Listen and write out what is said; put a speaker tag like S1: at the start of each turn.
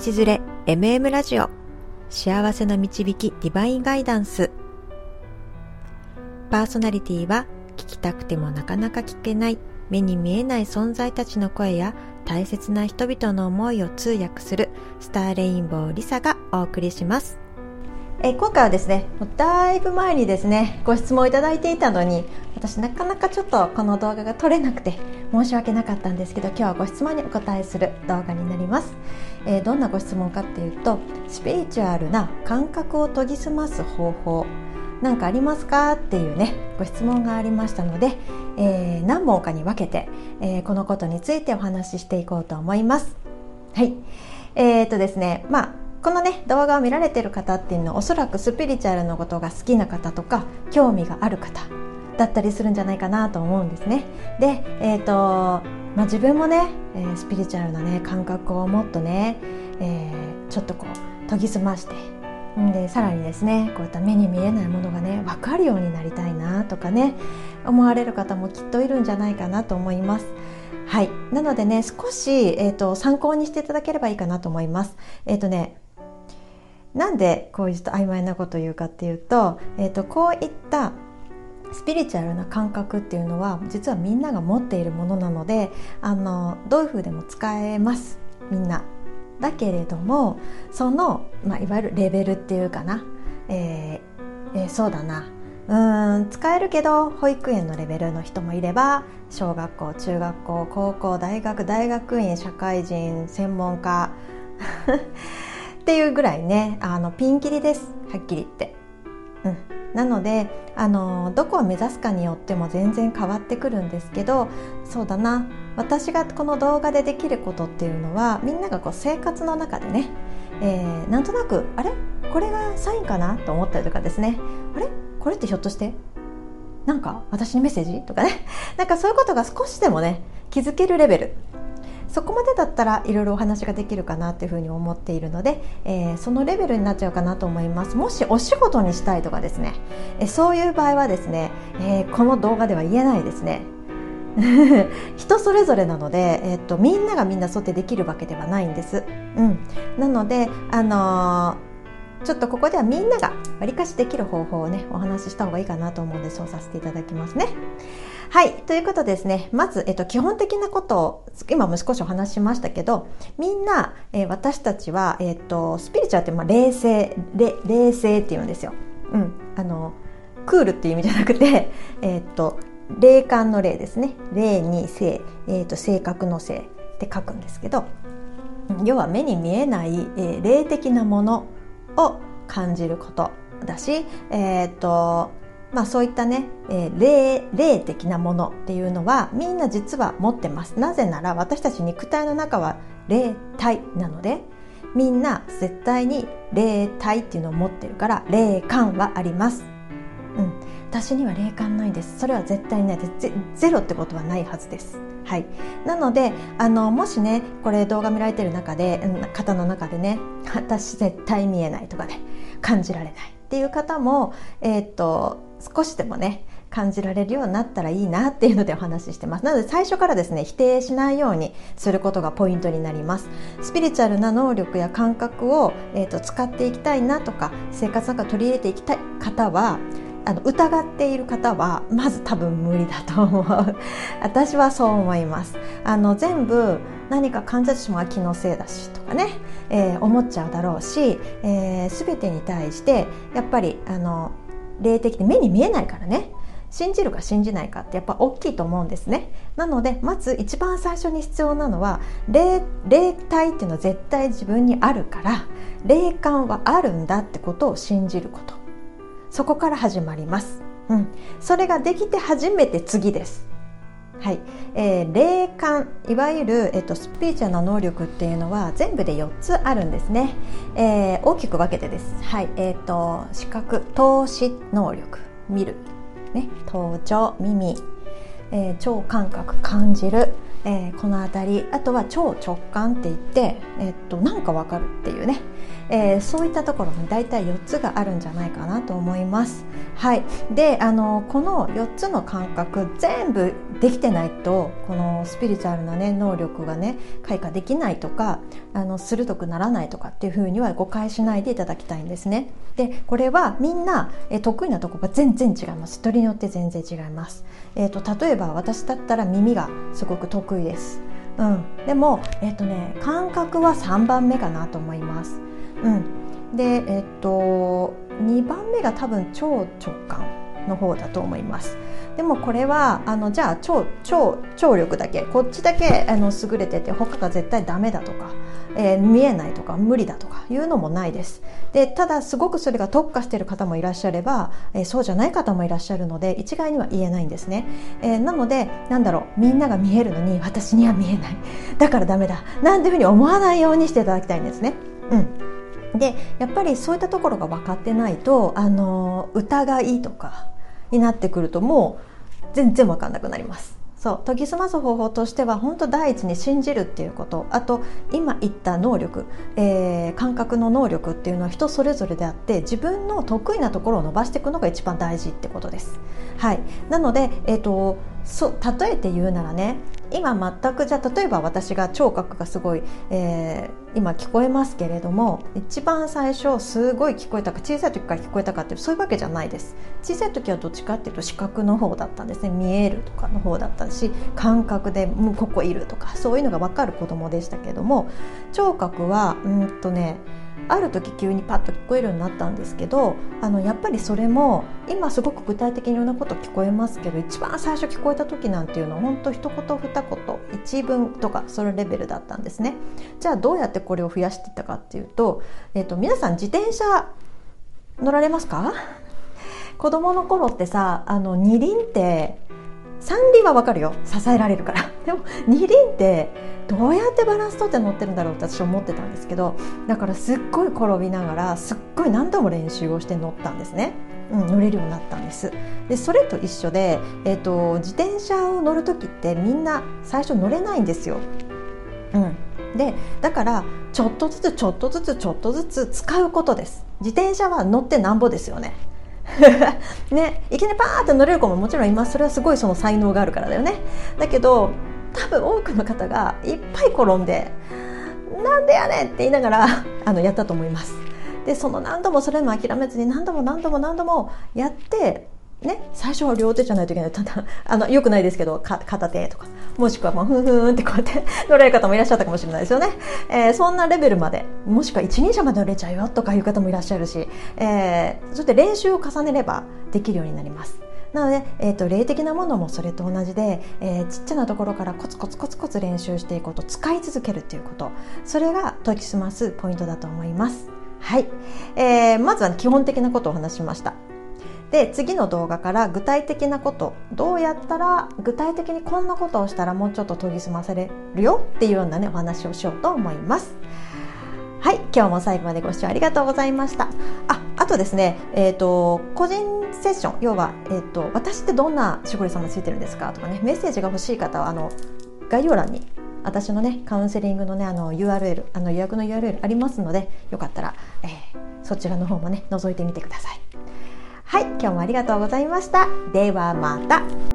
S1: 道連れ MM ラジオ。幸せの導きディバインガイダンス。パーソナリティは聞きたくてもなかなか聞けない目に見えない存在たちの声や大切な人々の思いを通訳するスターレインボーリサがお送りします。え今回はですねだいぶ前にですねご質問をいただいていたのに私なかなかちょっとこの動画が撮れなくて申し訳なかったんですけど今日はご質問にお答えする動画になります、えー、どんなご質問かっていうとスピリチュアルな感覚を研ぎ澄ます方法。何かありますかっていうねご質問がありましたので、えー、何本かに分けて、えー、このことについてお話ししていこうと思います。はい。えー、とですねまあこのね動画を見られてる方っていうのはおそらくスピリチュアルのことが好きな方とか興味がある方だったりするんじゃないかなと思うんですね。で、えーとまあ、自分もね、えー、スピリチュアルな、ね、感覚をもっとね、えー、ちょっとこう研ぎ澄ましてでさらにですねこういった目に見えないものがね分かるようになりたいなとかね思われる方もきっといるんじゃないかなと思います。はい、なのでね少し、えーと、参考にしていただければいいかなと思います。えっ、ー、とねなんでこういうと曖昧なことを言うかっていうと,、えーと、こういったスピリチュアルな感覚っていうのは実はみんなが持っているものなのであのどういうふうでも使えます。みんな。だけれどもその、まあ、いわゆるレベルっていうかな、えーえー、そうだな。うん使えるけど保育園のレベルの人もいれば小学校中学校高校大学大学院社会人専門家 っていうぐらいね。あのピンキリです。はっきり言って。うん、なのであのどこを目指すかによっても全然変わってくるんですけどそうだな。私がこの動画でできることっていうのはみんながこう生活の中でね、えー、なんとなくあれ？これがサインかなと思ったりとかですね。あれ？これってひょっとしてなんか私にメッセージ？とかね。なんかそういうことが少しでもね気づけるレベル。そこまでだったらいろいろお話ができるかなっていうふうに思っているので、えー、そのレベルになっちゃうかなと思います。もしお仕事にしたいとかですね、えー、そういう場合はですね、えー、この動画では言えないですね。人それぞれなので、えー、っとみんながみんなそうってできるわけではないんです、うん、なのであのちょっとここではみんながわりかしできる方法をねお話しした方がいいかなと思うのでそうさせていただきますね。はい。ということですね。まず、えっと、基本的なことを、今も少しお話ししましたけど、みんな、えー、私たちは、えっと、スピリチュアって、まあ、冷静、冷静って言うんですよ。うん。あの、クールっていう意味じゃなくて、えっと、霊感の霊ですね。霊に性、えっと、性格の性って書くんですけど、要は目に見えない、えー、霊的なものを感じることだし、えっと、まあ、そういったね、えー、霊霊的なものっていうのはみんな実は持ってます。なぜなら私たち肉体の中は霊体なのでみんな絶対に霊体っていうのを持ってるから霊感はあります、うん、私には霊感ないです。それは絶対ないです。ゼロってことはないはずです。はい、なのであのもしねこれ動画見られてる中で方の中でね 私絶対見えないとかね感じられないっていう方も、えー、っと少しでもね感じられるようになったらいいなっていうのでお話ししてます。なので最初からですね否定しないようにすることがポイントになります。スピリチュアルな能力や感覚を、えーと、使っていきたいなとか生活なんか取り入れていきたい方はあの疑っている方はまず多分無理だと思う。私はそう思います。あの全部何か感じてしまう気のせいだしとかね、えー、思っちゃうだろうし、えー、全てに対してやっぱりあの霊的で目に見えないからね。信じるか信じないかってやっぱ大きいと思うんですね。なのでまず一番最初に必要なのは霊霊体っていうのは絶対自分にあるから霊感はあるんだってことを信じること。そこから始まります、うん、それができて初めて次です。はい、えー、霊感いわゆる、えっと、スピーチャーの能力っていうのは全部で4つあるんですね、えー、大きく分けてです。はい。え、ー、と視覚透視能力。見る。ね。頭頂耳、えー、超感覚感じる、えー、この辺り。あとは超直感って言って、えー、っとなんかわかるっていうね、えー、そういったところに大体4つがあるんじゃないかなと思います。はい、であのこの4つの感覚全部できてないとこのスピリチュアルな、ね、能力がね開花できないとかあの鋭くならないとかっていうふうには誤解しないでいただきたいんですね。でこれはみんな、え得意なとこが全然違います人によって全然違います。えーと、例えば私だったら耳がすごく得意です。うん、でも、えーとね、感覚は3番目かなと思います。うん、で、えっ、ー、と2番目が多分超直感の方だと思います。でもこれはあのじゃあ聴聴聴力だけ。こっちだけあの優れてて他が絶対ダメだとか、えー、見えないとか無理だとかいうのもないです。でただすごくそれが特化してる方もいらっしゃれば、えー、そうじゃない方もいらっしゃるので一概には言えないんですね、えー、なのでなんだろうみんなが見えるのに私には見えない。だからダメだ。なんていうふうに思わないようにしていただきたいんですね。うん。でやっぱりそういったところが分かってないとあの疑いとかになってくるともう全然分かんなくなります。そう研ぎ澄ます方法としては本当第一に信じるっていうこと。あと今言った能力、えー、感覚の能力っていうのは人それぞれであって自分の得意なところを伸ばしていくのが一番大事ってことです。はい、なので、えーと、そ例えて言うならね今全くじゃ例えば私が聴覚がすごい、えー、今聞こえますけれども一番最初すごい聞こえたか小さい時から聞こえたかってそういうわけじゃないです。小さい時はどっちかっていうと視覚の方だったんですね。見えるとかの方だったし感覚でもうここいるとかそういうのが分かる子供でしたけども聴覚はうんとねある時急にパッと聞こえるようになったんですけどあのやっぱりそれも今すごく具体的にいろんなこと聞こえますけど一番最初聞こえた時なんていうのは本当一言二言一文とかそのレベルだったんですね。じゃあどうやってこれを増やしていったかっていうと,、えーと、皆さん自転車乗られますか？子供の頃ってさあの二輪って三輪はわかるよ。支えられるから。でも二輪ってどうやってバランス取って乗ってるんだろうって私は思ってたんですけどだからすっごい転びながらすっごい何度も練習をして乗ったんですね。うん、乗れるようになったんです。でそれと一緒で、えーと、自転車を乗る時ってみんな最初乗れないんですよ。うん、でだからちょっとずつちょっとずつちょっとずつ使うことです。自転車は乗ってなんぼですよね。ねいきなりパーって乗れる子ももちろんいます。それはすごいその才能があるからだよね。だけど多分多くの方がいっぱい転んでなんでやねんって言いながら あのやったと思います。でその何度もそれも諦めずに何度も何度も何度もやってね、最初は両手じゃないといけない。ただ あのよくないですけど片手とか。もしくはもうふんふんってこうやって 乗れる方もいらっしゃったかもしれないですよね、えー、そんなレベルまでもしくは一人者まで乗れちゃうよとかいう方もいらっしゃるし、えー、そして練習を重ねればできるようになります。なので、えーと、霊的なものもそれと同じで、えー、ちっちゃなところからコツコツコツコツ練習していくこと使い続けるということ。それが研ぎ澄ますポイントだと思います。はい、えー、まずは基本的なことをお話しました。で次の動画から具体的なことどうやったら具体的にこんなことをしたらもうちょっと研ぎ澄ませれるよ？っていうようなねお話をしようと思います。はい。今日も最後までご視聴ありがとうございました。あとですねえっ、ー、と個人セッション要は、えーと、私ってどんな絞り様ついてるんですかとかねメッセージが欲しい方はあの概要欄に私のねカウンセリングのねあの URL あの予約の URL ありますのでよかったら、えー、そちらの方もね覗いてみてください。はい今日もありがとうございました。ではまた。